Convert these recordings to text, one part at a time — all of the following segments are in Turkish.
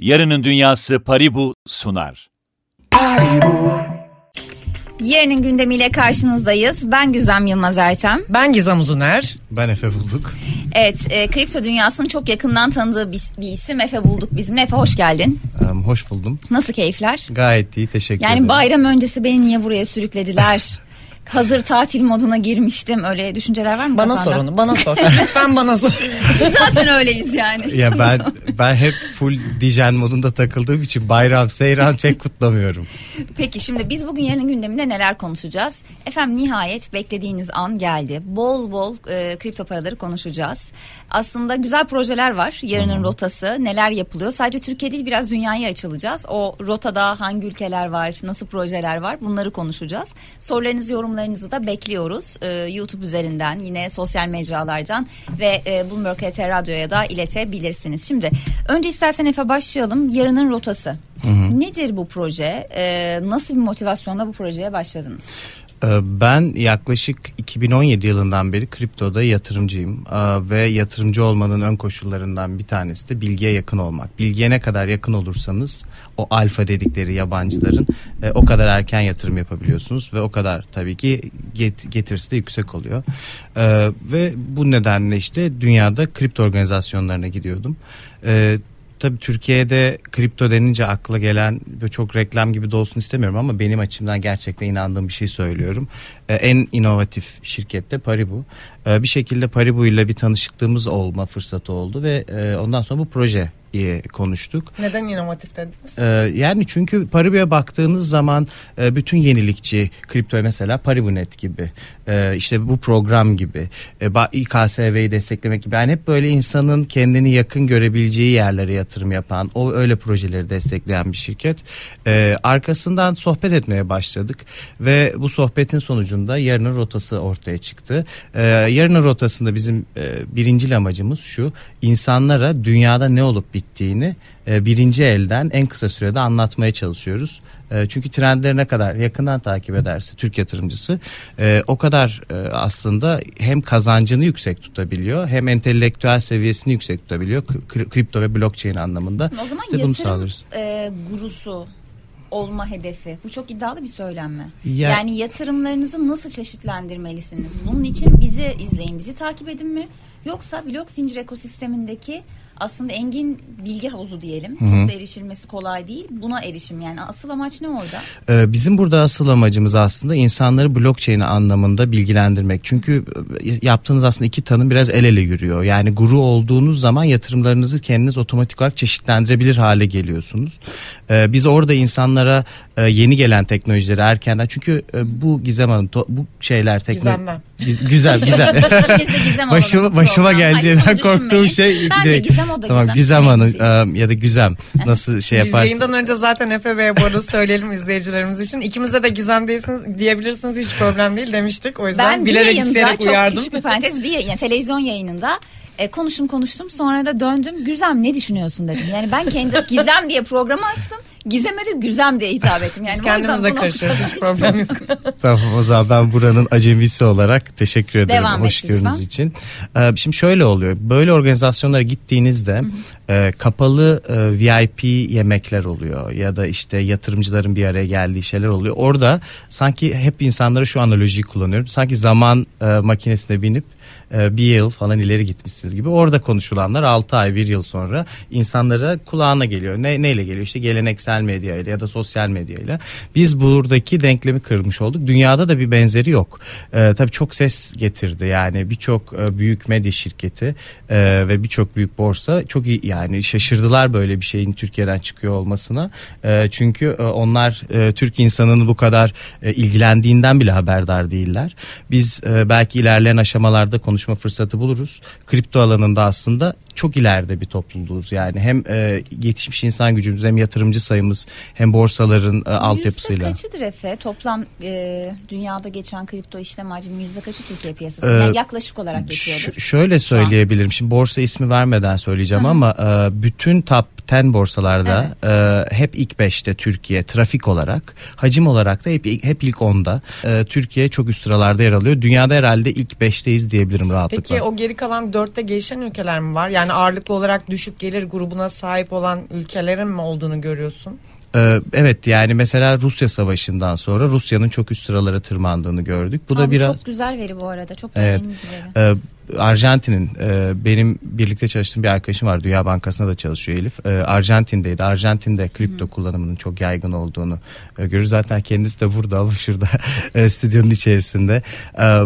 Yarının Dünyası Paribu sunar. Yarının gündemiyle karşınızdayız. Ben Güzem Yılmaz Ertem. Ben Gizem Uzuner. Ben Efe Bulduk. Evet, e, kripto dünyasının çok yakından tanıdığı bir, bir isim Efe Bulduk bizimle. Efe hoş geldin. Um, hoş buldum. Nasıl keyifler? Gayet iyi teşekkür Yani ederim. bayram öncesi beni niye buraya sürüklediler? Hazır tatil moduna girmiştim. Öyle düşünceler var mı? Bana kafanda? sor onu bana sor. Lütfen bana sor. Biz zaten öyleyiz yani. ya ben ben hep full dijen modunda takıldığım için bayram seyran pek kutlamıyorum. Peki şimdi biz bugün yarının gündeminde neler konuşacağız? Efendim nihayet beklediğiniz an geldi. Bol bol e, kripto paraları konuşacağız. Aslında güzel projeler var. Yarının rotası neler yapılıyor? Sadece Türkiye değil biraz dünyaya açılacağız. O rotada hangi ülkeler var, nasıl projeler var bunları konuşacağız. Sorularınızı yorumlarınızı da bekliyoruz. E, YouTube üzerinden yine sosyal mecralardan ve e, Bloomberg HT Radyo'ya da iletebilirsiniz. Şimdi önce istersen Efe başlayalım. Yarının rotası. Nedir bu proje? Ee, nasıl bir motivasyonla bu projeye başladınız? Ee, Ben yaklaşık 2017 yılından beri kriptoda yatırımcıyım Ee, ve yatırımcı olmanın ön koşullarından bir tanesi de bilgiye yakın olmak. Bilgiye ne kadar yakın olursanız o alfa dedikleri yabancıların e, o kadar erken yatırım yapabiliyorsunuz ve o kadar tabii ki get- getirisi de yüksek oluyor. Ee, Ve bu nedenle işte dünyada kripto organizasyonlarına gidiyordum. Tabii Türkiye'de kripto denince akla gelen çok reklam gibi de olsun istemiyorum ama benim açımdan gerçekten inandığım bir şey söylüyorum. Ee, en inovatif şirkette Paribu. Ee, bir şekilde Paribu ile bir tanışıklığımız olma fırsatı oldu ve e, ondan sonra bu proje diye konuştuk. Neden inovatif dediniz? Ee, yani çünkü Paribu'ya baktığınız zaman e, bütün yenilikçi kripto mesela Paribunet gibi e, işte bu program gibi e, İKSV'yi desteklemek gibi yani hep böyle insanın kendini yakın görebileceği yerlere yatırım yapan o öyle projeleri destekleyen bir şirket. E, arkasından sohbet etmeye başladık ve bu sohbetin sonucunda yarının rotası ortaya çıktı. E, yarının rotasında bizim e, birincil amacımız şu insanlara dünyada ne olup bittiğini e, birinci elden en kısa sürede anlatmaya çalışıyoruz. E, çünkü trendleri ne kadar yakından takip ederse Türk yatırımcısı e, o kadar e, aslında hem kazancını yüksek tutabiliyor hem entelektüel seviyesini yüksek tutabiliyor Kri- kripto ve blockchain anlamında. O zaman İşte yatırım e, gurusu olma hedefi. Bu çok iddialı bir söylem mi? Ya- Yani yatırımlarınızı nasıl çeşitlendirmelisiniz? Bunun için bizi izleyin, bizi takip edin mi? Yoksa blok zincir ekosistemindeki aslında engin bilgi havuzu diyelim. Çok da erişilmesi kolay değil. Buna erişim yani. Asıl amaç ne orada? Ee, Bizim burada asıl amacımız aslında insanları blockchain anlamında bilgilendirmek. Çünkü e, yaptığınız aslında iki tanım biraz el ele yürüyor. Yani guru olduğunuz zaman yatırımlarınızı kendiniz otomatik olarak çeşitlendirebilir hale geliyorsunuz. Ee, Biz orada insanlara e, yeni gelen teknolojileri erkenden çünkü e, bu Gizem Hanım to- bu şeyler teknoloji Gizem ben. Güzel güzel. Başıma başıma geleceğinden korktuğum şey Ben de Gizem o da tamam Gizem. Gizem Hanım ya da Güzem nasıl şey Biz yaparsın? yayından önce zaten Efe Bey'e bu arada söyleyelim izleyicilerimiz için. İkimize de Gizem değilsiniz, diyebilirsiniz hiç problem değil demiştik. O yüzden Ben bilerek yayında isteyerek çok uyardım. küçük bir parantez bir yani televizyon yayınında e, konuştum konuştum sonra da döndüm Güzem ne düşünüyorsun dedim. Yani ben kendi Gizem diye programı açtım. Gizem'e de Güzem diye hitap ettim. Yani Biz kendimiz de karışıyoruz hiç problem yok. Tamam o zaman ben buranın acemisi olarak teşekkür ederim Devam hoşgörünüz için. Ee, şimdi şöyle oluyor. Böyle organizasyonlara gittiğinizde e, kapalı e, VIP yemekler oluyor ya da işte yatırımcıların bir araya geldiği şeyler oluyor. Orada sanki hep insanlara şu analojiyi kullanıyorum. Sanki zaman e, makinesine binip e, bir yıl falan ileri gitmişsiniz gibi. Orada konuşulanlar 6 ay bir yıl sonra insanlara kulağına geliyor. Ne, neyle geliyor? İşte geleneksel medyayla ya da sosyal medyayla. Biz buradaki denklemi kırmış olduk. Dünyada da bir benzeri yok. E, tabii çok ses getirdi. Yani birçok e, büyük medya şirketi e, ve birçok büyük borsa çok iyi yani şaşırdılar böyle bir şeyin Türkiye'den çıkıyor olmasına. E, çünkü e, onlar e, Türk insanının bu kadar e, ilgilendiğinden bile haberdar değiller. Biz e, belki ilerleyen aşamalarda konuşma fırsatı buluruz. Kripto alanında aslında çok ileride bir topluluğuz yani hem e, yetişmiş insan gücümüz hem yatırımcı sayımız hem borsaların e, altyapısıyla. Yüzde kaçıdır Efe? Toplam e, dünyada geçen kripto işlem hacmi yüzde kaçı Türkiye piyasası? Ee, yani yaklaşık olarak Ş- geçiyordur. şöyle söyleyebilirim. Şimdi borsa ismi vermeden söyleyeceğim ama e, bütün top 10 borsalarda e, hep ilk 5'te Türkiye trafik olarak, hacim olarak da hep hep ilk 10'da. E, Türkiye çok üst sıralarda yer alıyor. Dünyada herhalde ilk 5'teyiz diyebilirim rahatlıkla. Peki o geri kalan dörtte gelişen ülkeler mi var? Yani Yani ağırlıklı olarak düşük gelir grubuna sahip olan ülkelerin mi olduğunu görüyorsun? Ee, evet yani mesela Rusya Savaşı'ndan sonra Rusya'nın çok üst sıralara tırmandığını gördük. Bu da Abi biraz Çok güzel veri bu arada. Çok Evet. önemli bir veri. Ee, Arjantin'in e, benim birlikte çalıştığım bir arkadaşım var. Dünya Bankası'nda da çalışıyor Elif. Ee, Arjantin'deydi. Arjantin'de kripto kullanımının çok yaygın olduğunu e. Zaten kendisi de burada ama şurada e, stüdyonun içerisinde. Ee,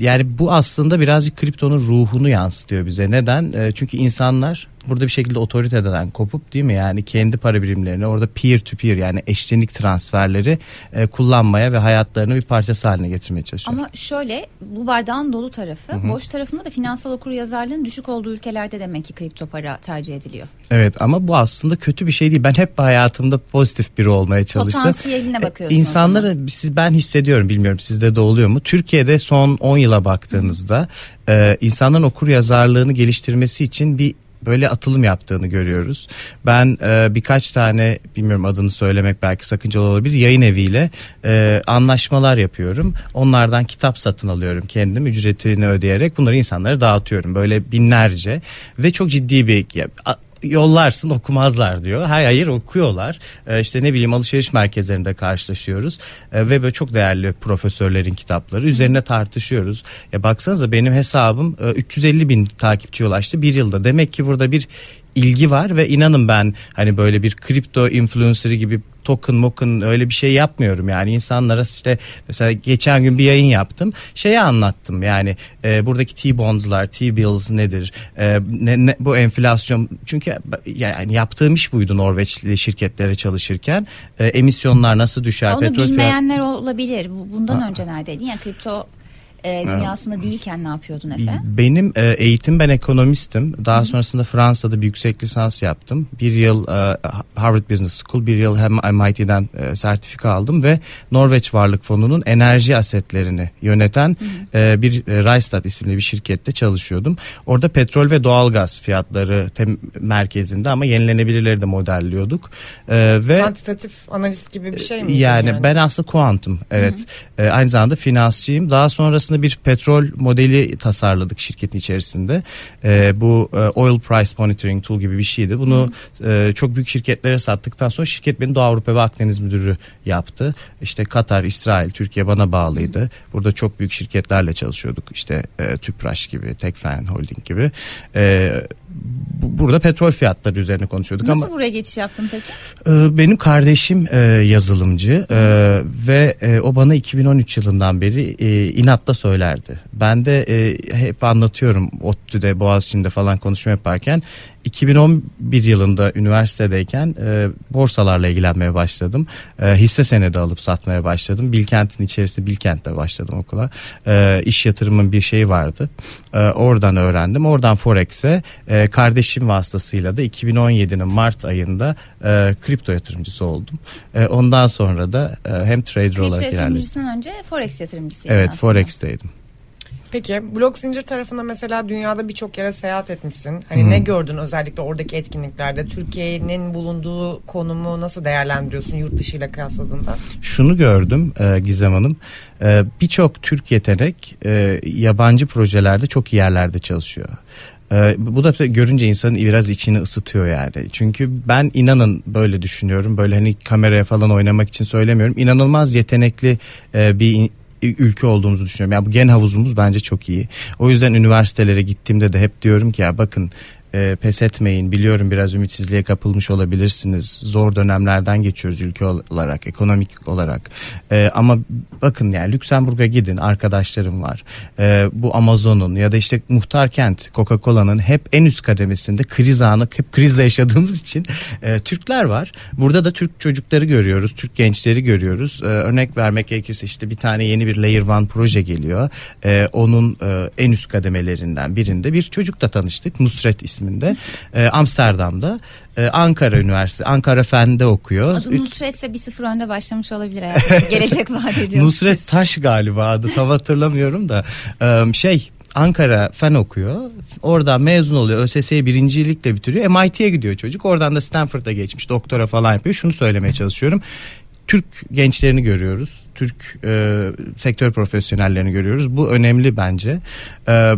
yani bu aslında birazcık kriptonun ruhunu yansıtıyor bize. Neden? E, çünkü insanlar burada bir şekilde otoriteden kopup değil mi yani kendi para birimlerini orada peer to peer yani eşlenik transferleri e, kullanmaya ve hayatlarını bir parçası haline getirmeye çalışıyor. Ama şöyle bu bardağın dolu tarafı boş tarafında da finansal okur yazarlığın düşük olduğu ülkelerde demek ki kripto para tercih ediliyor. Evet ama bu aslında kötü bir şey değil. Ben hep hayatımda pozitif biri olmaya çalıştım. Potansiyeline bakıyorsun o İnsanları siz ben hissediyorum bilmiyorum sizde de oluyor mu? Türkiye'de son 10 yıla baktığınızda e, insanların okur yazarlığını geliştirmesi için bir böyle atılım yaptığını görüyoruz. Ben e, birkaç tane bilmiyorum adını söylemek belki sakıncalı olabilir yayın eviyle e, anlaşmalar yapıyorum. Onlardan kitap satın alıyorum kendim ücretini ödeyerek bunları insanlara dağıtıyorum böyle binlerce ve çok ciddi bir yollarsın okumazlar diyor. Hayır hayır okuyorlar. Ee, işte ne bileyim alışveriş merkezlerinde karşılaşıyoruz. Ee, ve böyle çok değerli profesörlerin kitapları. Üzerine tartışıyoruz. Ya baksanıza benim hesabım e, 350 bin takipçi ulaştı bir yılda. Demek ki burada bir ilgi var ve inanın ben hani böyle bir kripto influencer gibi token mokun öyle bir şey yapmıyorum. Yani insanlara işte mesela geçen gün bir yayın yaptım. Şeyi anlattım. Yani e, buradaki T-bonds'lar T-bills nedir? E, ne, ne- bu enflasyon çünkü yani yaptığım iş buydu Norveçli şirketlere çalışırken. E, emisyonlar nasıl düşer Onu petrol fiyat- bilmeyenler olabilir. Bu- Bundan önce neredeydin? Yani kripto e, dünyasında değilken ne yapıyordun Efe? Benim e, eğitim ben ekonomistim. Daha sonrasında Fransa'da bir yüksek lisans yaptım. Bir yıl e, Harvard Business School, bir yıl hem MIT'den e, sertifika aldım ve Norveç Varlık Fonu'nun enerji asetlerini yöneten e, bir e, Rystad isimli bir şirkette çalışıyordum. Orada petrol ve doğalgaz fiyatları tem- merkezinde ama yenilenebilirleri de modelliyorduk. E, ve Kantitatif analist gibi bir şey mi? yani, ben aslında kuantum evet Ee, aynı zamanda finansçıyım daha sonrasında bir petrol modeli tasarladık şirketin içerisinde. Ee, bu e, oil price monitoring tool gibi bir şeydi. Bunu e, çok büyük şirketlere sattıktan sonra şirket beni Doğu Avrupa ve Akdeniz müdürü yaptı. İşte Katar İsrail Türkiye bana bağlıydı. Burada çok büyük şirketlerle çalışıyorduk. İşte e, Tüpraş gibi Tekfen Holding gibi. Bu- burada petrol fiyatları üzerine konuşuyorduk Nasıl ama buraya geçiş yaptın peki? ee, Benim kardeşim e, yazılımcı e, ve e, o bana 2013 yılından beri e, inatla söylerdi. Ben de e, hep anlatıyorum ODTÜ'de Boğaziçi'nde falan konuşma yaparken 2011 yılında üniversitedeyken e, borsalarla ilgilenmeye başladım. E, hisse senedi alıp satmaya başladım. Bilkent'in içerisinde Bilkent'te başladım okula. E, iş yatırımın bir şeyi vardı. E, oradan öğrendim. Oradan Forex'e e, kardeşim vasıtasıyla da 2017'nin Mart ayında e, kripto yatırımcısı oldum. E, ondan sonra da e, hem trader Kripto olarak ilerledim. yatırımcısından önce Forex yatırımcısıydın Evet aslında. Forex'teydim. Peki blok zincir tarafında mesela dünyada birçok yere seyahat etmişsin. Hani ne gördün özellikle oradaki etkinliklerde? Türkiye'nin bulunduğu konumu nasıl değerlendiriyorsun yurt dışı ile kıyasladığında? şunu gördüm e, Gizem Hanım. E, Birçok Türk yetenek e, yabancı projelerde çok iyi yerlerde çalışıyor. E, bu da görünce insanın biraz içini ısıtıyor yani. Çünkü ben inanın böyle düşünüyorum. Böyle hani kameraya falan oynamak için söylemiyorum. İnanılmaz yetenekli e, bir ülke olduğumuzu düşünüyorum. Ya bu gen havuzumuz bence çok iyi. O yüzden üniversitelere gittiğimde de hep diyorum ki ya bakın e, pes etmeyin. Biliyorum biraz ümitsizliğe kapılmış olabilirsiniz. Zor dönemlerden geçiyoruz ülke olarak, ekonomik olarak. E, ama bakın yani Lüksemburg'a gidin arkadaşlarım var. E, bu Amazon'un ya da işte Muhtar Kent, Coca-Cola'nın hep en üst kademesinde kriz anı, hep krizle yaşadığımız için e, Türkler var. Burada da Türk çocukları görüyoruz, Türk gençleri görüyoruz. E, örnek vermek gerekirse işte bir tane yeni bir Layer One proje geliyor. E, onun e, en üst kademelerinden birinde bir çocukla tanıştık. Nusret isminde. E, Amsterdam'da. E, Ankara Üniversitesi, Ankara Fen'de okuyor. Adı Nusret'se bir sıfır önde başlamış olabilir hayatım. Gelecek vaat ediyor. Nusret Taş galiba adı tam hatırlamıyorum da Ee, şey Ankara fen okuyor. Oradan mezun oluyor. ÖSS'yi birincilikle bitiriyor. MIT'ye gidiyor çocuk. Oradan da Stanford'a geçmiş. Doktora falan yapıyor. Şunu söylemeye çalışıyorum. Türk gençlerini görüyoruz. Türk e, sektör profesyonellerini görüyoruz. Bu önemli bence. E,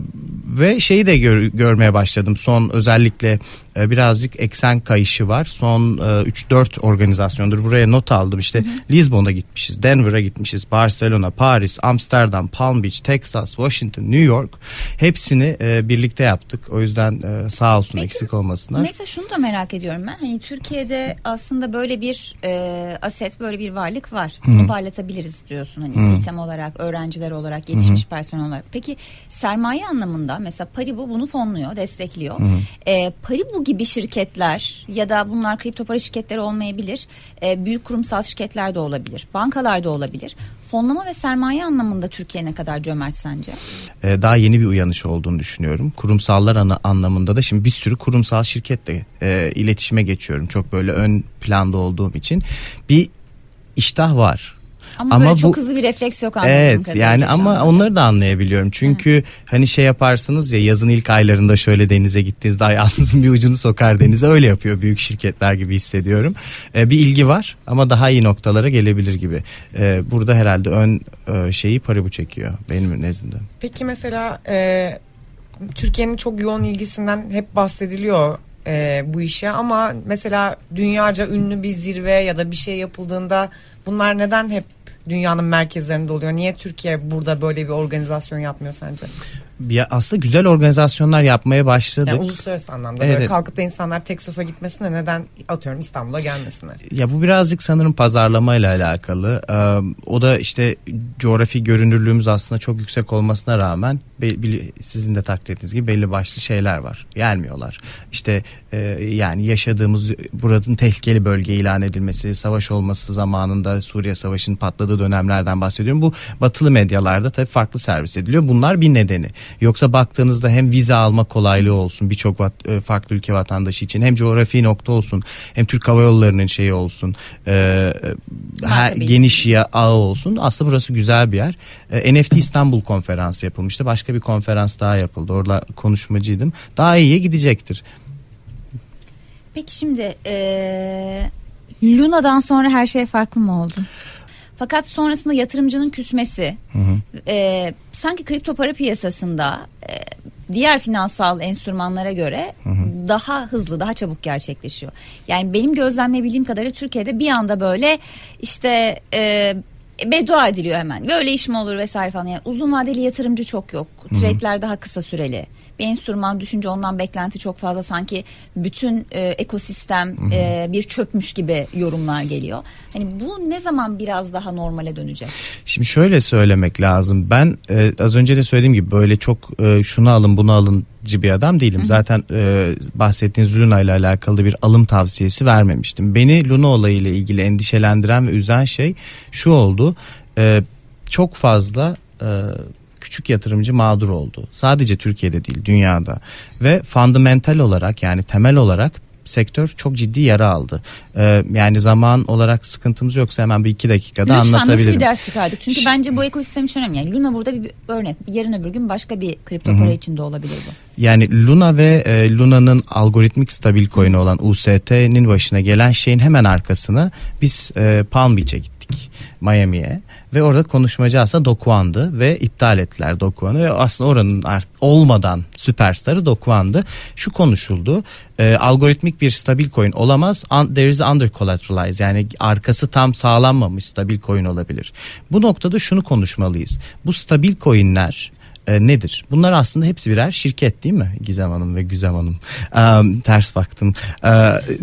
ve şeyi de gör, görmeye başladım. Son özellikle e, birazcık eksen kayışı var. Son e, 3-4 organizasyondur. Buraya not aldım. İşte hı hı. Lisbon'a gitmişiz, Denver'a gitmişiz, Barcelona, Paris, Amsterdam, Palm Beach, Texas, Washington, New York. Hepsini e, birlikte yaptık. O yüzden e, sağ olsun Peki, eksik olmasınlar. Mesela şunu da merak ediyorum ben. Hani Türkiye'de aslında böyle bir e, aset, böyle bir varlık var. Bunu parlatabiliriz diyorsun. Hani sistem olarak, öğrenciler olarak, yetişmiş hı. personel olarak. Peki sermaye anlamında mesela Paribu bunu fonluyor, destekliyor. E, Paribu gibi şirketler ya da bunlar kripto para şirketleri olmayabilir. E, büyük kurumsal şirketler de olabilir. Bankalar da olabilir. Fonlama ve sermaye anlamında Türkiye ne kadar cömert sence? Ee, daha yeni bir uyanış olduğunu düşünüyorum. Kurumsallar ana, anlamında da şimdi bir sürü kurumsal şirketle e, iletişime geçiyorum. Çok böyle ön planda olduğum için bir iştah var ama, ama böyle bu, çok hızlı bir refleks yok anladığım Evet yani ama onları da anlayabiliyorum. Çünkü Hı. hani şey yaparsınız ya yazın ilk aylarında şöyle denize gittiğinizde ayağınızın bir ucunu sokar denize öyle yapıyor büyük şirketler gibi hissediyorum. Ee, bir ilgi var ama daha iyi noktalara gelebilir gibi. Ee, burada herhalde ön e, şeyi Paribu çekiyor benim nezdimde. Peki mesela e, Türkiye'nin çok yoğun ilgisinden hep bahsediliyor e, bu işe ama mesela dünyaca ünlü bir zirve ya da bir şey yapıldığında bunlar neden hep dünyanın merkezlerinde oluyor. Niye Türkiye burada böyle bir organizasyon yapmıyor sence? Ya aslında güzel organizasyonlar yapmaya başladık. Yani uluslararası anlamda evet. böyle kalkıp da insanlar Teksas'a gitmesine neden atıyorum İstanbul'a gelmesinler? Ya bu birazcık sanırım pazarlamayla alakalı. Ee, o da işte coğrafi görünürlüğümüz aslında çok yüksek olmasına rağmen sizin de takdir ettiğiniz gibi belli başlı şeyler var. Gelmiyorlar. İşte e, yani yaşadığımız buranın tehlikeli bölge ilan edilmesi, savaş olması zamanında Suriye Savaşı'nın patladığı dönemlerden bahsediyorum. Bu batılı medyalarda tabii farklı servis ediliyor. Bunlar bir nedeni. Yoksa baktığınızda hem vize alma kolaylığı olsun birçok e, farklı ülke vatandaşı için hem coğrafi nokta olsun hem Türk Hava Yolları'nın şeyi olsun e, her, geniş ya ağı olsun. Aslında burası güzel bir yer. E, NFT İstanbul konferansı yapılmıştı. Başka bir konferans daha yapıldı. Orada konuşmacıydım. Daha iyiye gidecektir. Peki şimdi e, Luna'dan sonra her şey farklı mı oldu? Fakat sonrasında yatırımcının küsmesi hı hı. E, sanki kripto para piyasasında e, diğer finansal enstrümanlara göre hı hı. daha hızlı, daha çabuk gerçekleşiyor. Yani benim gözlemleyebildiğim kadarıyla Türkiye'de bir anda böyle işte e, beddua ediliyor hemen. Böyle iş mi olur vesaire falan. Yani uzun vadeli yatırımcı çok yok. Trade'ler daha kısa süreli bir enstrüman düşünce ondan beklenti çok fazla sanki bütün e, ekosistem e, bir çöpmüş gibi yorumlar geliyor. Hani bu ne zaman biraz daha normale dönecek? Şimdi şöyle söylemek lazım. Ben e, az önce de söylediğim gibi böyle çok e, şunu alın bunu alın bir adam değilim. Hı hı. Zaten e, bahsettiğiniz Luna ile alakalı bir alım tavsiyesi vermemiştim. Beni Luna olayı ile ilgili endişelendiren ve üzen şey şu oldu. E, çok fazla e, küçük yatırımcı mağdur oldu. Sadece Türkiye'de değil dünyada ve fundamental olarak yani temel olarak sektör çok ciddi yara aldı. Ee, yani zaman olarak sıkıntımız yoksa hemen bir iki dakikada Lütfen, anlatabilirim. Lütfen nasıl bir ders çıkardık? Çünkü Ş- bence bu ekosistem için önemli. Yani Luna burada bir örnek. Yarın öbür gün başka bir kripto para içinde olabilir bu. Yani Luna ve e, Luna'nın algoritmik stabil coin'i olan UST'nin başına gelen şeyin hemen arkasına biz e, Palm Beach'e gittik. Miami'ye ve orada konuşmacı aslında Dokuan'dı ve iptal ettiler Dokuan'ı ve aslında oranın art, olmadan süperstarı Dokuan'dı. Şu konuşuldu e, algoritmik bir stabil coin olamaz un, there is under collateralize yani arkası tam sağlanmamış stabil coin olabilir. Bu noktada şunu konuşmalıyız bu stabil coinler e, nedir? Bunlar aslında hepsi birer şirket değil mi Gizem Hanım ve Güzem Hanım? Um, ters baktım. Uh,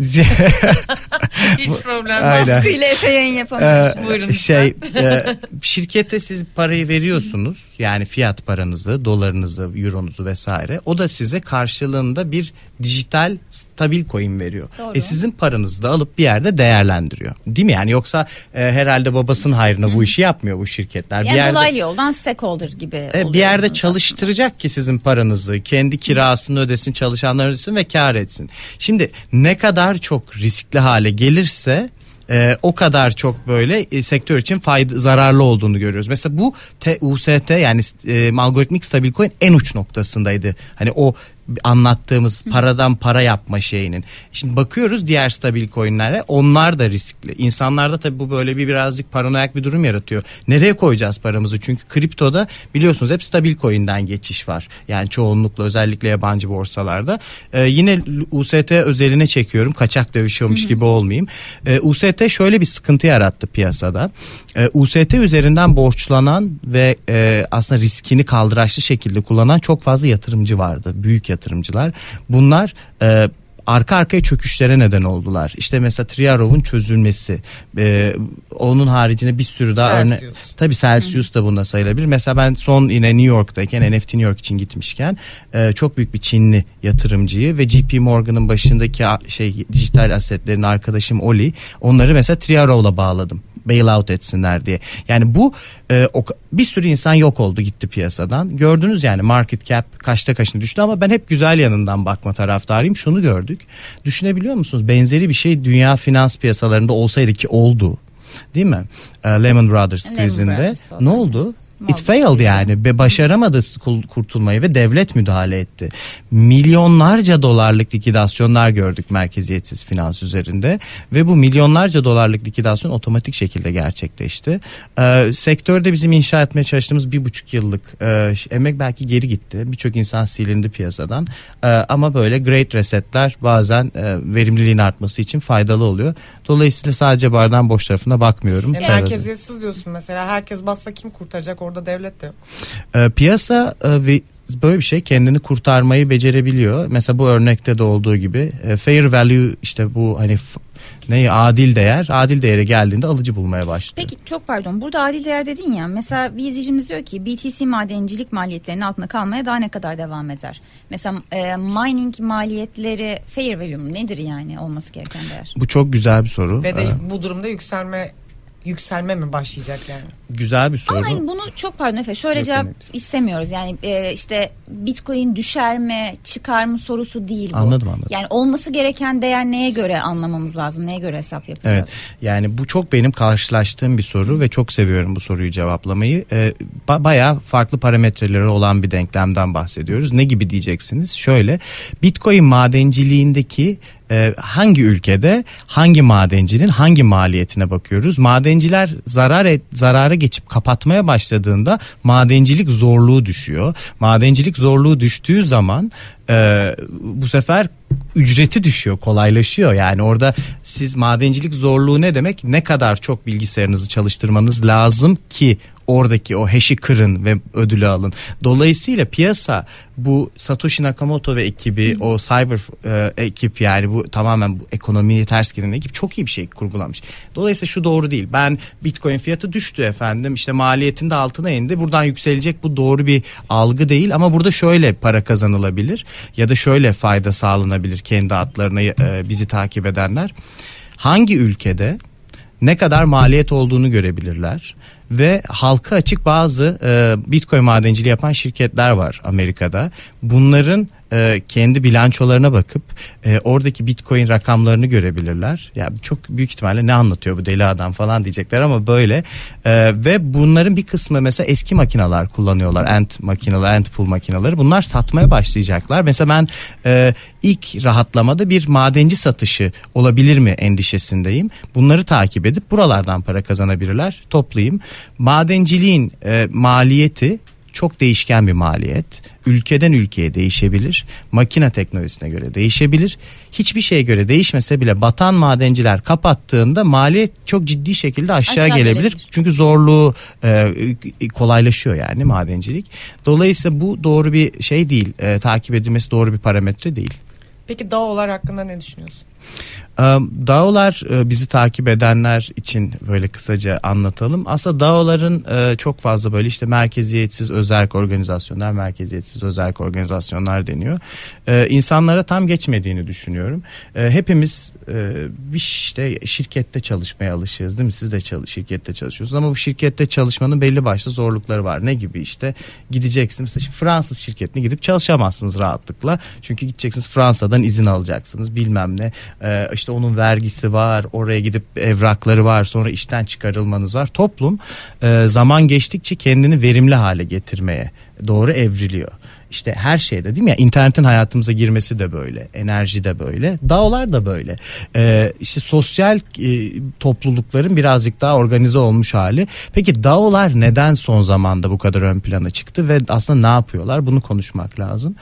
Hiç problem. Baskıyla Efe yayın yapamıyoruz. Uh, Buyurun. Şey, e, şirkete siz parayı veriyorsunuz. Yani fiyat paranızı, dolarınızı, euronuzu vesaire. O da size karşılığında bir dijital stabil coin veriyor. Doğru. E sizin paranızı da alıp bir yerde değerlendiriyor. Değil mi? Yani yoksa e, herhalde babasının hayrına bu işi yapmıyor bu şirketler. Yani bir yerde, dolaylı yoldan stakeholder gibi e, Bir yerde çalıştıracak aslında. ki sizin paranızı. Kendi kirasını ödesin, çalışanlar ödesin ve kar etsin. Şimdi ne kadar çok riskli hale gelirse e, o kadar çok böyle e, sektör için fayda zararlı olduğunu görüyoruz. Mesela bu T, UST yani e, algoritmik stabil coin en uç noktasındaydı. Hani o anlattığımız paradan para yapma şeyinin. Şimdi bakıyoruz diğer stabil coinlere onlar da riskli. İnsanlarda tabii bu böyle bir birazcık paranoyak bir durum yaratıyor. Nereye koyacağız paramızı? Çünkü kriptoda biliyorsunuz hep stabil coin'den geçiş var. Yani çoğunlukla özellikle yabancı borsalarda. Ee, yine UST özeline çekiyorum. Kaçak dövüşüyormuş gibi olmayayım. Ee, UST şöyle bir sıkıntı yarattı piyasada. Ee, UST üzerinden borçlanan ve e, aslında riskini kaldıraçlı şekilde kullanan çok fazla yatırımcı vardı. Büyük yatırımcılar. Bunlar e, arka arkaya çöküşlere neden oldular. İşte mesela Triarov'un çözülmesi. E, onun haricinde bir sürü daha örnek. Tabii Celsius da bunda sayılabilir. Mesela ben son yine New York'tayken NFT New York için gitmişken e, çok büyük bir Çinli yatırımcıyı ve JP Morgan'ın başındaki şey dijital asetlerin arkadaşım Oli onları mesela Triarov'la bağladım bailout etsinler diye. Yani bu e, o, bir sürü insan yok oldu gitti piyasadan. Gördünüz yani market cap kaçta kaçına düştü ama ben hep güzel yanından bakma taraftarıyım. Şunu gördük. Düşünebiliyor musunuz? Benzeri bir şey dünya finans piyasalarında olsaydı ki oldu. Değil mi? E, Lehman Brothers Lehman krizinde Brothers oldu. ne oldu? It failed yani ve başaramadı kurtulmayı ve devlet müdahale etti. Milyonlarca dolarlık likidasyonlar gördük merkeziyetsiz finans üzerinde ve bu milyonlarca dolarlık likidasyon otomatik şekilde gerçekleşti. Ee, sektörde bizim inşa etmeye çalıştığımız bir buçuk yıllık e, emek belki geri gitti. Birçok insan silindi piyasadan Ee, ama böyle great resetler bazen e, verimliliğin artması için faydalı oluyor. Dolayısıyla sadece bardağın boş tarafına bakmıyorum. E, merkeziyetsiz diyorsun mesela. Herkes bassa kim kurtaracak orada devlet de yok. Ee, piyasa e, ve böyle bir şey kendini kurtarmayı becerebiliyor. Mesela bu örnekte de olduğu gibi e, fair value işte bu hani f- ne adil değer adil değere geldiğinde alıcı bulmaya başlıyor. Peki çok pardon burada adil değer dedin ya mesela bir izleyicimiz diyor ki BTC madencilik maliyetlerinin altında kalmaya daha ne kadar devam eder? Mesela e, mining maliyetleri fair value nedir yani olması gereken değer? Bu çok güzel bir soru. Ve de Ee, bu durumda yükselme yükselme mi başlayacak yani? güzel bir soru. Ama hani bunu çok pardon Efe şöyle Yok, cevap önemli istemiyoruz. Yani e, işte bitcoin düşer mi çıkar mı sorusu değil bu. Anladım, anladım. Yani olması gereken değer neye göre anlamamız lazım? Neye göre hesap yapacağız? Evet yani bu çok benim karşılaştığım bir soru ve çok seviyorum bu soruyu cevaplamayı. Ee, ba- bayağı farklı parametreleri olan bir denklemden bahsediyoruz. Ne gibi diyeceksiniz? Şöyle Bitcoin madenciliğindeki e, hangi ülkede hangi madencinin hangi maliyetine bakıyoruz? Madenciler zarar et, zarara geçip kapatmaya başladığında madencilik zorluğu düşüyor. Madencilik zorluğu düştüğü zaman e, bu sefer ücreti düşüyor, kolaylaşıyor. Yani orada siz madencilik zorluğu ne demek? Ne kadar çok bilgisayarınızı çalıştırmanız lazım ki oradaki o hash'i kırın ve ödülü alın. Dolayısıyla piyasa bu Satoshi Nakamoto ve ekibi o cyber e, ekip yani bu tamamen bu ekonomiyi ters giren ekip çok iyi bir şey kurgulamış. Dolayısıyla şu doğru değil. Ben Bitcoin fiyatı düştü efendim işte maliyetin de altına indi. Buradan yükselecek bu doğru bir algı değil ama burada şöyle para kazanılabilir ya da şöyle fayda sağlanabilir kendi adlarına e, bizi takip edenler. Hangi ülkede ne kadar maliyet olduğunu görebilirler ve halka açık bazı e, Bitcoin madenciliği yapan şirketler var Amerika'da. Bunların e, kendi bilançolarına bakıp e, oradaki Bitcoin rakamlarını görebilirler. Ya çok büyük ihtimalle ne anlatıyor bu deli adam falan diyecekler ama böyle E, ve bunların bir kısmı mesela eski makineler kullanıyorlar. Ant makineler, ant pool makineleri. Bunlar satmaya başlayacaklar. Mesela ben e, ilk rahatlamada bir madenci satışı olabilir mi endişesindeyim. Bunları takip edip buralardan para kazanabilirler. Toplayayım. Madenciliğin e, maliyeti çok değişken bir maliyet. Ülkeden ülkeye değişebilir. Makine teknolojisine göre değişebilir. Hiçbir şeye göre değişmese bile batan madenciler kapattığında maliyet çok ciddi şekilde aşağı, Aşağı gelebilir. gelebilir. Çünkü zorluğu e, kolaylaşıyor yani madencilik. Dolayısıyla bu doğru bir şey değil. E, takip edilmesi doğru bir parametre değil. Peki DAO'lar hakkında ne düşünüyorsun? DAO'lar e, bizi takip edenler için böyle kısaca anlatalım. Aslında DAO'ların e, çok fazla böyle işte merkeziyetsiz özerk organizasyonlar, merkeziyetsiz özerk organizasyonlar deniyor. Ee, İnsanlara tam geçmediğini düşünüyorum. Hepimiz e, işte şirkette çalışmaya alışığız değil mi? Siz de şirkette çalışıyorsunuz ama bu şirkette çalışmanın belli başlı zorlukları var. Ne gibi işte gideceksiniz. Şimdi Fransız şirketine gidip çalışamazsınız rahatlıkla. Çünkü gideceksiniz Fransa'dan izin alacaksınız bilmem ne. Ee, işte onun vergisi var oraya gidip evrakları var sonra işten çıkarılmanız var. Toplum e, zaman geçtikçe kendini verimli hale getirmeye doğru evriliyor. işte her şeyde değil mi? Yani internetin hayatımıza girmesi de böyle, enerji de böyle, DAO'lar da böyle. Ee, işte sosyal e, toplulukların birazcık daha organize olmuş hali. Peki DAO'lar neden son zamanda bu kadar ön plana çıktı ve aslında ne yapıyorlar? Bunu konuşmak lazım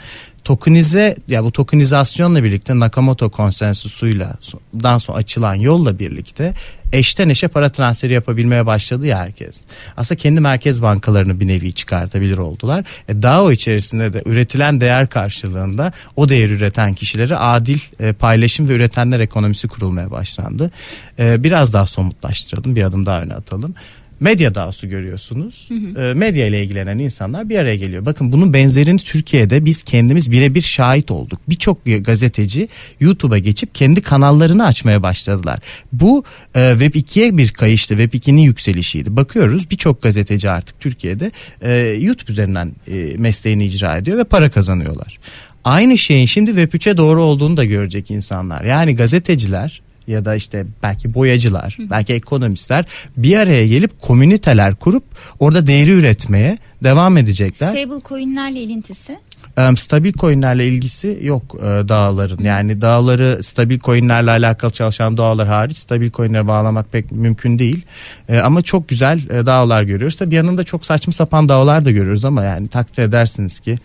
tokenize ya bu tokenizasyonla birlikte Nakamoto konsensusuyla dan sonra açılan yolla birlikte eşten eşe para transferi yapabilmeye başladı ya herkes. Aslında kendi merkez bankalarını bir nevi çıkartabilir oldular. E, DAO içerisinde de üretilen değer karşılığında o değer üreten kişilere adil e, paylaşım ve üretenler ekonomisi kurulmaya başlandı. E, biraz daha somutlaştıralım bir adım daha öne atalım medya dağısı görüyorsunuz. Hı hı. E, medya ile ilgilenen insanlar bir araya geliyor. Bakın bunun benzerini Türkiye'de biz kendimiz birebir şahit olduk. Birçok gazeteci YouTube'a geçip kendi kanallarını açmaya başladılar. Bu e, Web 2'ye bir kayıştı. Web 2'nin yükselişiydi. Bakıyoruz birçok gazeteci artık Türkiye'de e, YouTube üzerinden e, mesleğini icra ediyor ve para kazanıyorlar. Aynı şeyin şimdi Web 3'e doğru olduğunu da görecek insanlar. Yani gazeteciler ya da işte belki boyacılar, belki ekonomistler bir araya gelip komüniteler kurup orada değeri üretmeye devam edecekler. Stable coin'lerle ilintisi? Um, stabil coin'lerle ilgisi yok e, dağların. Yani dağları stabil coin'lerle alakalı çalışan dağlar hariç stabil coin'lere bağlamak pek mümkün değil. E, ama çok güzel e, dağlar görüyoruz. Tabii yanında çok saçma sapan dağlar da görüyoruz ama yani takdir edersiniz ki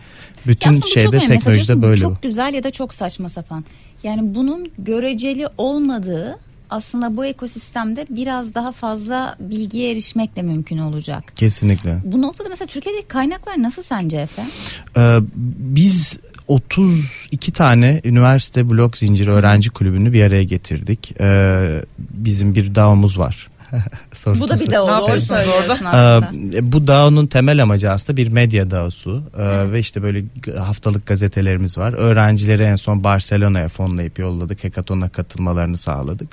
bütün şeyde teknolojide böyle. Çok güzel ya da çok saçma sapan. Yani bunun göreceli olmadığı aslında bu ekosistemde biraz daha fazla bilgiye erişmek de mümkün olacak. Kesinlikle. Bu noktada mesela Türkiye'deki kaynaklar nasıl sence Efe? Ee, biz 32 tane üniversite blok zinciri öğrenci kulübünü bir araya getirdik. Ee, bizim bir dağımız var. bu da bir DAO doğru söylüyorsun aslında. Ee, bu DAO'nun temel amacı aslında bir medya DAO'su ee, ve işte böyle haftalık gazetelerimiz var. Öğrencileri en son Barcelona'ya fonlayıp yolladık. Hekaton'a katılmalarını sağladık.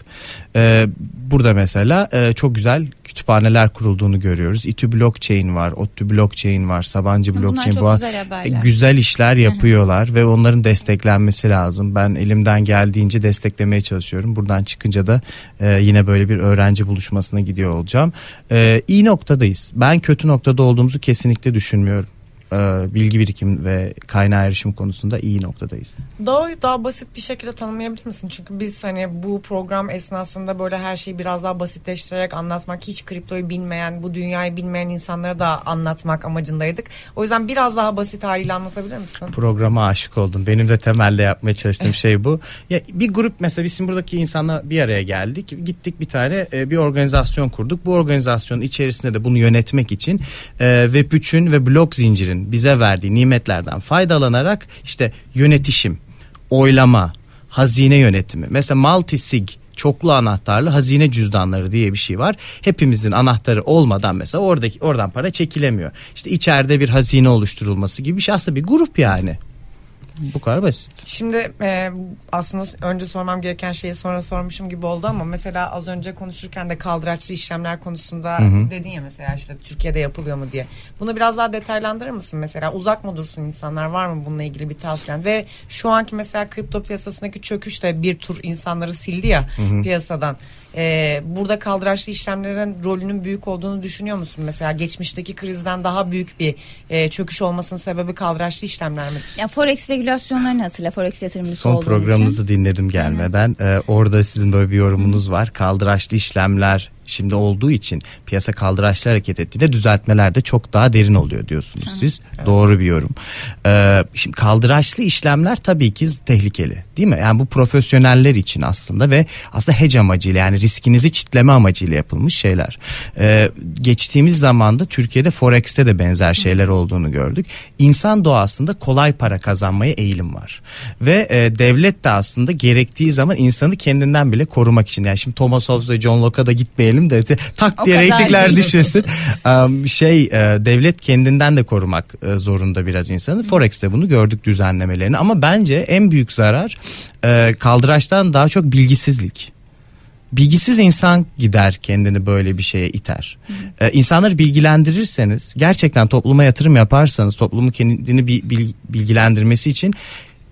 Ee, burada mesela e, çok güzel kütüphaneler kurulduğunu görüyoruz. İTÜ Blockchain var, ODTÜ Blockchain var, Sabancı Blockchain. Bunlar çok güzel haberler. Güzel işler yapıyorlar ve onların desteklenmesi lazım. Ben elimden geldiğince desteklemeye çalışıyorum. Buradan çıkınca da e, yine böyle bir öğrenci buluşmasına gidiyor olacağım. E, iyi noktadayız. Ben kötü noktada olduğumuzu kesinlikle düşünmüyorum e, bilgi birikim ve kaynağı erişim konusunda iyi noktadayız. Daha daha basit bir şekilde tanımlayabilir misin? Çünkü biz hani bu program esnasında böyle her şeyi biraz daha basitleştirerek anlatmak, hiç kriptoyu bilmeyen, bu dünyayı bilmeyen insanlara da anlatmak amacındaydık. O yüzden biraz daha basit haliyle anlatabilir misin? Programa aşık oldum. Benim de temelde yapmaya çalıştığım şey bu. Ya bir grup mesela bizim buradaki insanlar bir araya geldik. Gittik bir tane e, bir organizasyon kurduk. Bu organizasyonun içerisinde de bunu yönetmek için e, Web3'ün ve blok zincirin bize verdiği nimetlerden faydalanarak işte yönetişim, oylama, hazine yönetimi. Mesela multisig çoklu anahtarlı hazine cüzdanları diye bir şey var. Hepimizin anahtarı olmadan mesela oradaki oradan para çekilemiyor. İşte içeride bir hazine oluşturulması gibi bir şey aslında bir grup yani. Bu kadar basit. Şimdi e, aslında önce sormam gereken şeyi sonra sormuşum gibi oldu ama mesela az önce konuşurken de kaldıraçlı işlemler konusunda hı hı. dedin ya mesela işte Türkiye'de yapılıyor mu diye. Bunu biraz daha detaylandırır mısın mesela? Uzak mı dursun insanlar? Var mı bununla ilgili bir tavsiyen? Ve şu anki mesela kripto piyasasındaki çöküş de bir tur insanları sildi ya hı hı. piyasadan. E, burada kaldıraçlı işlemlerin rolünün büyük olduğunu düşünüyor musun? Mesela geçmişteki krizden daha büyük bir e, çöküş olmasının sebebi kaldıraçlı işlemler midir? Ya Forex regülasyonlarını hatırla. Forex yatırımcısı Son programımızı için. dinledim gelmeden. Ee, orada sizin böyle bir yorumunuz var. Kaldıraçlı işlemler şimdi olduğu için piyasa kaldıraçlı hareket ettiğinde düzeltmeler de çok daha derin oluyor diyorsunuz siz. Evet. Doğru bir yorum. Ee, şimdi kaldıraçlı işlemler tabii ki tehlikeli değil mi? Yani bu profesyoneller için aslında ve aslında hedge amacıyla yani riskinizi çitleme amacıyla yapılmış şeyler. Ee, geçtiğimiz zamanda Türkiye'de Forex'te de benzer şeyler olduğunu gördük. İnsan doğasında kolay para kazanmaya eğilim var. Ve e, devlet de aslında gerektiği zaman insanı kendinden bile korumak için. Yani şimdi Thomas Hobbes ve John Locke'a da gitmeyelim demeyelim de tak diye reytingler düşmesin. um, şey e, devlet kendinden de korumak e, zorunda biraz insanı. Forex'te bunu gördük düzenlemelerini ama bence en büyük zarar e, kaldıraçtan daha çok bilgisizlik bilgisiz insan gider kendini böyle bir şeye iter. Ee, insanları bilgilendirirseniz gerçekten topluma yatırım yaparsanız toplumu kendini bilgilendirmesi için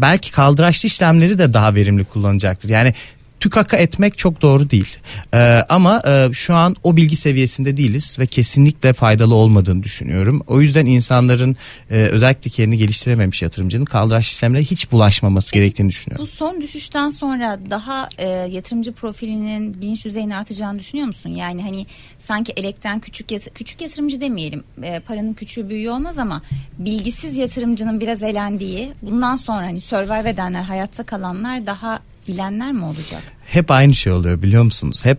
belki kaldıraçlı işlemleri de daha verimli kullanacaktır. Yani tükaka etmek çok doğru değil. Ee, ama e, şu an o bilgi seviyesinde değiliz ve kesinlikle faydalı olmadığını düşünüyorum. O yüzden insanların e, özellikle kendini geliştirememiş yatırımcının kaldıraç işlemlere hiç bulaşmaması gerektiğini düşünüyorum. Bu son düşüşten sonra daha e, yatırımcı profilinin bilinç düzeyini artacağını düşünüyor musun? Yani hani sanki elekten küçük yat- küçük yatırımcı demeyelim. E, paranın küçüğü büyüğü olmaz ama bilgisiz yatırımcının biraz elendiği, bundan sonra hani survive edenler, hayatta kalanlar daha bilenler mi olacak? Hep aynı şey oluyor biliyor musunuz? Hep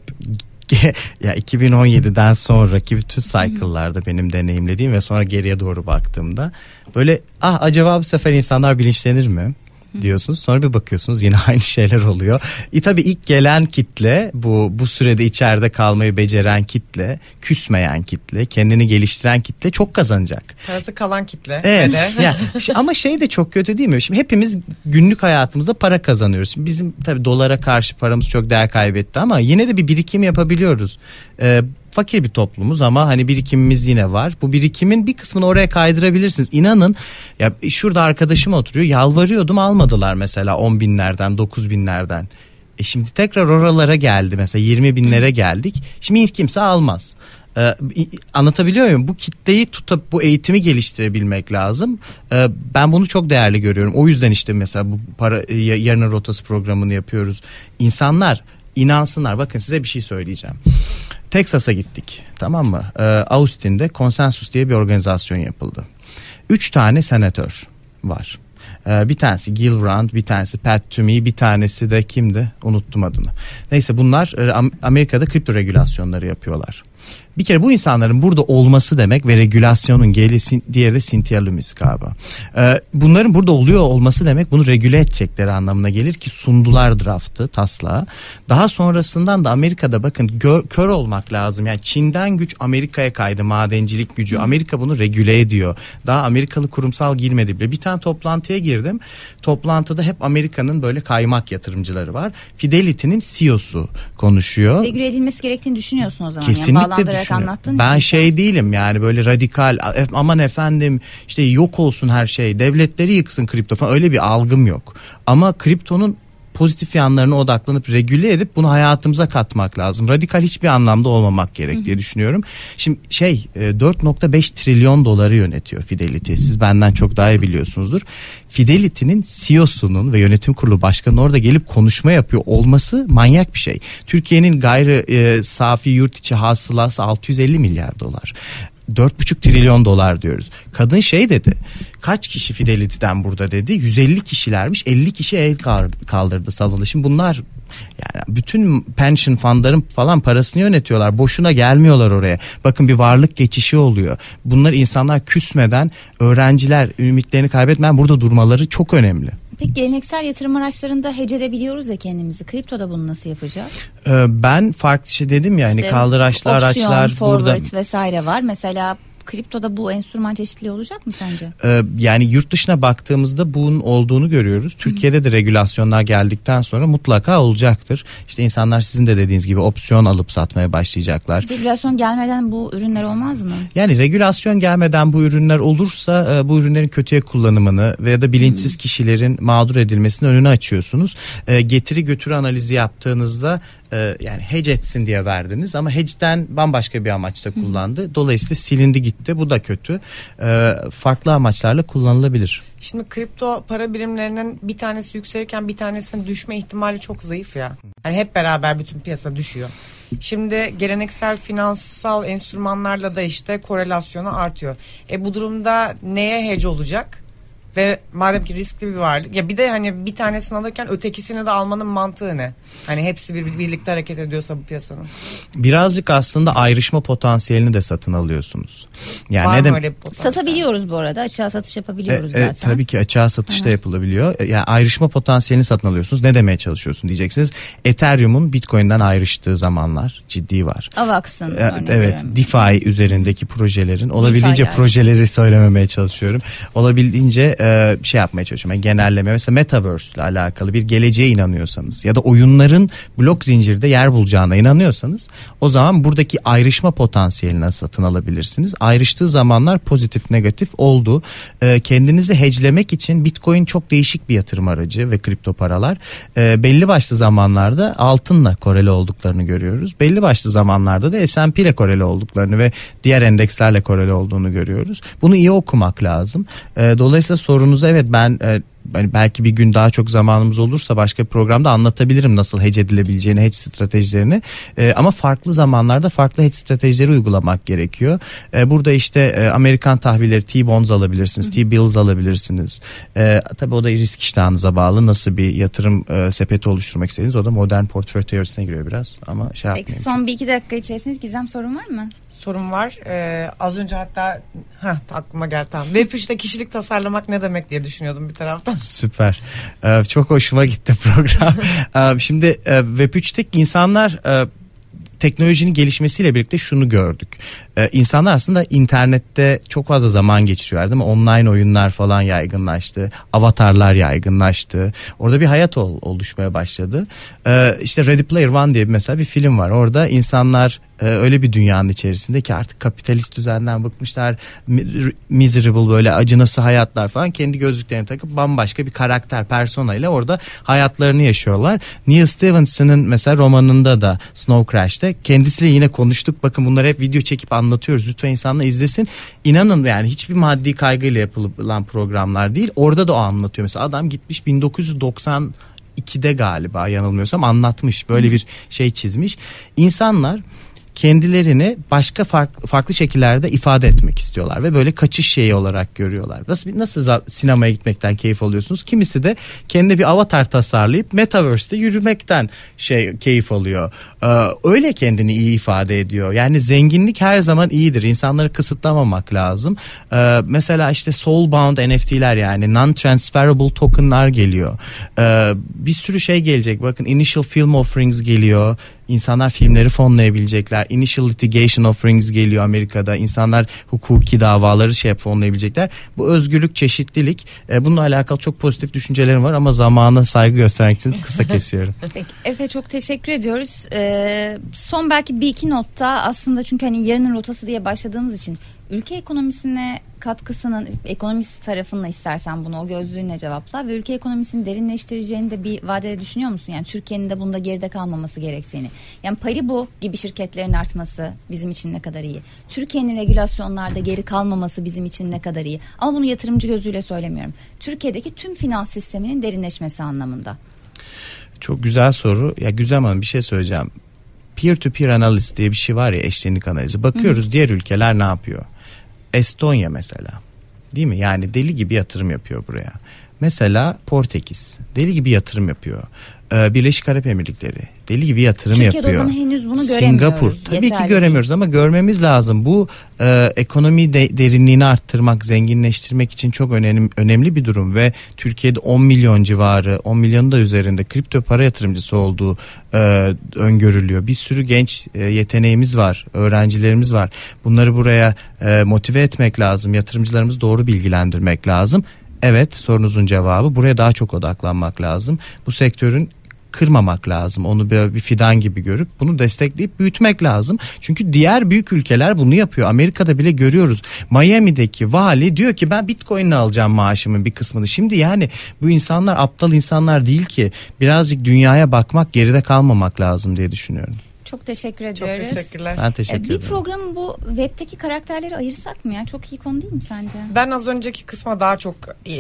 ya 2017'den sonraki bütün cycle'larda benim deneyimlediğim ve sonra geriye doğru baktığımda böyle ah acaba bu sefer insanlar bilinçlenir mi? Diyorsunuz. Sonra bir bakıyorsunuz yine aynı şeyler oluyor. E tabii ilk gelen kitle bu bu sürede içeride kalmayı beceren kitle, küsmeyen kitle, kendini geliştiren kitle çok kazanacak. Parası kalan kitle. Evet. Ve de- ama şey de çok kötü değil mi? Şimdi hepimiz günlük hayatımızda para kazanıyoruz. Şimdi bizim tabii dolara karşı paramız çok değer kaybetti ama yine de bir birikim yapabiliyoruz. Ee, fakir bir toplumuz ama hani birikimimiz yine var. Bu birikimin bir kısmını oraya kaydırabilirsiniz. İnanın ya şurada arkadaşım oturuyor yalvarıyordum almadılar mesela 10 binlerden 9 binlerden. E şimdi tekrar oralara geldi mesela 20 binlere geldik. Şimdi hiç kimse almaz. Ee, anlatabiliyor muyum? Bu kitleyi tutup bu eğitimi geliştirebilmek lazım. Ee, ben bunu çok değerli görüyorum. O yüzden işte mesela bu para e, yarının rotası programını yapıyoruz. İnsanlar inansınlar. Bakın size bir şey söyleyeceğim. Texas'a gittik. Tamam mı? Ee, Austin'de konsensus diye bir organizasyon yapıldı. Üç tane senatör var. Ee, bir tanesi Gil Brandt, bir tanesi Pat Toomey, bir tanesi de kimdi? Unuttum adını. Neyse bunlar e, Am- Amerika'da kripto regülasyonları yapıyorlar. Bir kere bu insanların burada olması demek ve regülasyonun gelisi diğeri de Cynthia Lummis galiba. Ee, bunların burada oluyor olması demek bunu regüle edecekleri anlamına gelir ki sundular draftı taslağı. Daha sonrasından da Amerika'da bakın gör- kör olmak lazım. Yani Çin'den güç Amerika'ya kaydı madencilik gücü. Amerika bunu regüle ediyor. Daha Amerikalı kurumsal girmedi bile. Bir tane toplantıya girdim. Toplantıda hep Amerika'nın böyle kaymak yatırımcıları var. Fidelity'nin CEO'su konuşuyor. Regüle edilmesi gerektiğini düşünüyorsun o zaman. Kesinlikle yani düşünüyorum. anlattığın Ben için. şey değilim yani böyle radikal "E, aman efendim işte yok olsun her şey devletleri yıksın kripto falan öyle bir algım yok. Ama kriptonun pozitif yanlarına odaklanıp regüle edip bunu hayatımıza katmak lazım. Radikal hiçbir anlamda olmamak gerek diye düşünüyorum. Şimdi şey e, 4.5 trilyon doları yönetiyor Fidelity. Siz benden çok daha iyi biliyorsunuzdur. Fidelity'nin CEO'sunun ve yönetim kurulu başkanı orada gelip konuşma yapıyor olması manyak bir şey. Türkiye'nin gayri e, safi yurt içi hasılası 650 milyar dolar. 4,5 trilyon dolar diyoruz. Kadın şey dedi. Kaç kişi Fidelity'den burada dedi. 150 kişilermiş. 50 kişi el kaldırdı salonda. Şimdi bunlar yani bütün pension fundların falan parasını yönetiyorlar. Boşuna gelmiyorlar oraya. Bakın bir varlık geçişi oluyor. Bunlar insanlar küsmeden, öğrenciler ümitlerini kaybetmeden burada durmaları çok önemli. Peki geleneksel yatırım araçlarında hece edebiliyoruz ya kendimizi. Kriptoda bunu nasıl yapacağız? Ee, ben farklı şey dedim ya hani İşte kaldıraçlı opsiyon, araçlar forward burada vesaire var. Mesela kriptoda bu enstrüman çeşitliliği olacak mı sence? Ee, yani yurt dışına baktığımızda bunun olduğunu görüyoruz. Türkiye'de de regülasyonlar geldikten sonra mutlaka olacaktır. İşte insanlar sizin de dediğiniz gibi opsiyon alıp satmaya başlayacaklar. Regülasyon gelmeden bu ürünler olmaz mı? Yani regülasyon gelmeden bu ürünler olursa e, bu ürünlerin kötüye kullanımını veya da bilinçsiz kişilerin mağdur edilmesinin önünü açıyorsunuz. E, Getiri götürü analizi yaptığınızda e, yani hedge etsin diye verdiniz ama hedge'den bambaşka bir amaçla kullandı. Dolayısıyla silindi gitti. Bu da kötü. E, Farklı amaçlarla kullanılabilir. Şimdi kripto para birimlerinin bir tanesi yükselirken bir tanesinin düşme ihtimali çok zayıf ya. Yani hep beraber bütün piyasa düşüyor. Şimdi geleneksel finansal enstrümanlarla da işte korelasyonu artıyor. E bu durumda neye hedge olacak? Ve madem ki riskli bir varlık ya bir de hani bir tanesini alırken ötekisini de almanın mantığı ne? Hani hepsi bir, birlikte hareket ediyorsa bu piyasanın. Birazcık aslında ayrışma potansiyelini de satın alıyorsunuz. Yani Var ne mı demek? öyle? Satabiliyoruz bu arada. Açığa satış yapabiliyoruz E, e, zaten. tabii ki açığa satışta yapılabiliyor. E, Yani ayrışma potansiyelini satın alıyorsunuz. Ne demeye çalışıyorsun diyeceksiniz. Ethereum'un Bitcoin'den ayrıştığı zamanlar ciddi var. Avax'ın E, Evet, veriyorum. DeFi üzerindeki projelerin olabildiğince DeFi yani. projeleri söylememeye çalışıyorum. Olabildiğince e, şey yapmaya çalışıyorum. Yani genelleme mesela metaverse ile alakalı bir geleceğe inanıyorsanız ya da oyunların blok zincirde yer bulacağına inanıyorsanız o zaman buradaki ayrışma potansiyelini satın alabilirsiniz. Ayrıştığı zamanlar pozitif negatif oldu. E, kendinizi hedgelemek için Bitcoin çok değişik bir yatırım aracı ve kripto paralar. E, belli başlı zamanlarda altınla koreli olduklarını görüyoruz. Belli başlı zamanlarda da S&P ile koreli olduklarını ve diğer endekslerle koreli olduğunu görüyoruz. Bunu iyi okumak lazım. Dolayısıyla sorunuza evet ben e, hani belki bir gün daha çok zamanımız olursa başka bir programda anlatabilirim nasıl hedge edilebileceğini, hedge stratejilerini. E, ama farklı zamanlarda farklı hedge stratejileri uygulamak gerekiyor. E, burada işte e, Amerikan tahvilleri T-bonds alabilirsiniz, T-bills alabilirsiniz. E, tabii o da risk iştahınıza bağlı. Nasıl bir yatırım e, sepeti oluşturmak istediğiniz o da modern portföy teorisine giriyor biraz. Ama şey Peki yapmayayım. son bir iki dakika içerisinde Gizem sorun var mı? Sorum var. Ee, az önce hatta heh, aklıma geldi tamam. Web 3'te kişilik tasarlamak ne demek diye düşünüyordum bir taraftan. Süper. Ee, çok hoşuma gitti program. Ee, Şimdi e, Web 3'teki insanlar e, teknolojinin gelişmesiyle birlikte şunu gördük. Ee, insanlar aslında internette çok fazla zaman geçiriyor değil mi? Online oyunlar falan yaygınlaştı. Avatarlar yaygınlaştı. Orada bir hayat ol- oluşmaya başladı. Ee, işte Ready Player One diye mesela bir film var. Orada insanlar öyle bir dünyanın içerisinde ki artık kapitalist düzenden bıkmışlar. Mi- Miserable böyle acınası hayatlar falan kendi gözlüklerini takıp bambaşka bir karakter persona ile orada hayatlarını yaşıyorlar. Neil Stephenson'ın mesela romanında da Snow Crash'te kendisiyle yine konuştuk. Bakın bunları hep video çekip anlatıyoruz. Lütfen insanlar izlesin. İnanın yani hiçbir maddi kaygıyla yapılan programlar değil. Orada da o anlatıyor. Mesela adam gitmiş 1990 2'de galiba yanılmıyorsam anlatmış. Böyle bir şey çizmiş. İnsanlar kendilerini başka farklı, farklı şekillerde ifade etmek istiyorlar ve böyle kaçış şeyi olarak görüyorlar. Nasıl nasıl sinemaya gitmekten keyif alıyorsunuz? Kimisi de kendi bir avatar tasarlayıp metaverse'te yürümekten şey keyif alıyor. Ee, öyle kendini iyi ifade ediyor. Yani zenginlik her zaman iyidir. İnsanları kısıtlamamak lazım. Ee, mesela işte soulbound NFT'ler yani non-transferable token'lar geliyor. Ee, bir sürü şey gelecek. Bakın initial film offerings geliyor. İnsanlar filmleri fonlayabilecekler. Initial litigation offerings geliyor Amerika'da. İnsanlar hukuki davaları şey fonlayabilecekler. Bu özgürlük, çeşitlilik. E, bununla alakalı çok pozitif düşüncelerim var ama zamana saygı göstermek için kısa kesiyorum. Peki Efe çok teşekkür ediyoruz. Ee, son belki bir iki notta aslında çünkü hani yarının rotası diye başladığımız için ülke ekonomisine katkısının ekonomist tarafınla istersen bunu o gözlüğünle cevapla ve ülke ekonomisini derinleştireceğini de bir vadede düşünüyor musun? Yani Türkiye'nin de bunda geride kalmaması gerektiğini. Yani Paribu gibi şirketlerin artması bizim için ne kadar iyi. Türkiye'nin regülasyonlarda geri kalmaması bizim için ne kadar iyi. Ama bunu yatırımcı gözüyle söylemiyorum. Türkiye'deki tüm finans sisteminin derinleşmesi anlamında. Çok güzel soru. Ya güzel Hanım bir şey söyleyeceğim. Peer to peer analiz diye bir şey var ya eşlenik analizi. Bakıyoruz diğer ülkeler ne yapıyor? Estonya mesela. Değil mi? Yani deli gibi yatırım yapıyor buraya. Mesela Portekiz deli gibi yatırım yapıyor. Ee, Birleşik Arap Emirlikleri deli gibi yatırım Türkiye'de o yapıyor. zaman henüz bunu Singapur göremiyoruz. tabii Yeterli ki göremiyoruz ama görmemiz lazım. Bu e, ekonomi de, derinliğini arttırmak, zenginleştirmek için çok önemli önemli bir durum ve Türkiye'de 10 milyon civarı, 10 milyonun da üzerinde kripto para yatırımcısı olduğu e, öngörülüyor. Bir sürü genç e, yeteneğimiz var, öğrencilerimiz var. Bunları buraya e, motive etmek lazım. Yatırımcılarımızı doğru bilgilendirmek lazım. Evet sorunuzun cevabı buraya daha çok odaklanmak lazım. Bu sektörün kırmamak lazım. Onu bir, bir fidan gibi görüp bunu destekleyip büyütmek lazım. Çünkü diğer büyük ülkeler bunu yapıyor. Amerika'da bile görüyoruz. Miami'deki vali diyor ki ben Bitcoin'le alacağım maaşımın bir kısmını. Şimdi yani bu insanlar aptal insanlar değil ki. Birazcık dünyaya bakmak, geride kalmamak lazım diye düşünüyorum. Çok teşekkür Çok ediyoruz. teşekkürler. Ben teşekkür Bir ederim. programı bu webdeki karakterleri ayırsak mı ya? Çok iyi konu değil mi sence? Ben az önceki kısma daha çok e,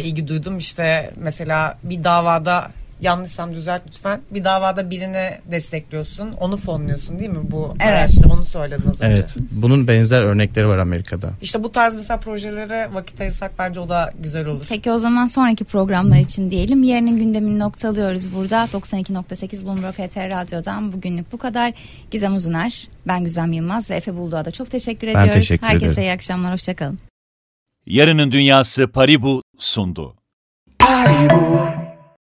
ilgi duydum. İşte mesela bir davada yanlışsam düzelt lütfen. Bir davada birini destekliyorsun. Onu fonluyorsun değil mi? Bu Evet. araçta onu söyledin az önce. Evet. Bunun benzer örnekleri var Amerika'da. İşte bu tarz mesela projelere vakit ayırsak bence o da güzel olur. Peki o zaman sonraki programlar için diyelim. Yarının gündemini noktalıyoruz burada. 92.8 Bloomberg HT Radyo'dan bugünlük bu kadar. Gizem Uzuner, ben Güzem Yılmaz ve Efe Bulduğ'a da çok teşekkür Ben ediyoruz. teşekkür Herkese ederim. iyi akşamlar, hoşçakalın. Yarının Dünyası Paribu sundu. Paribu,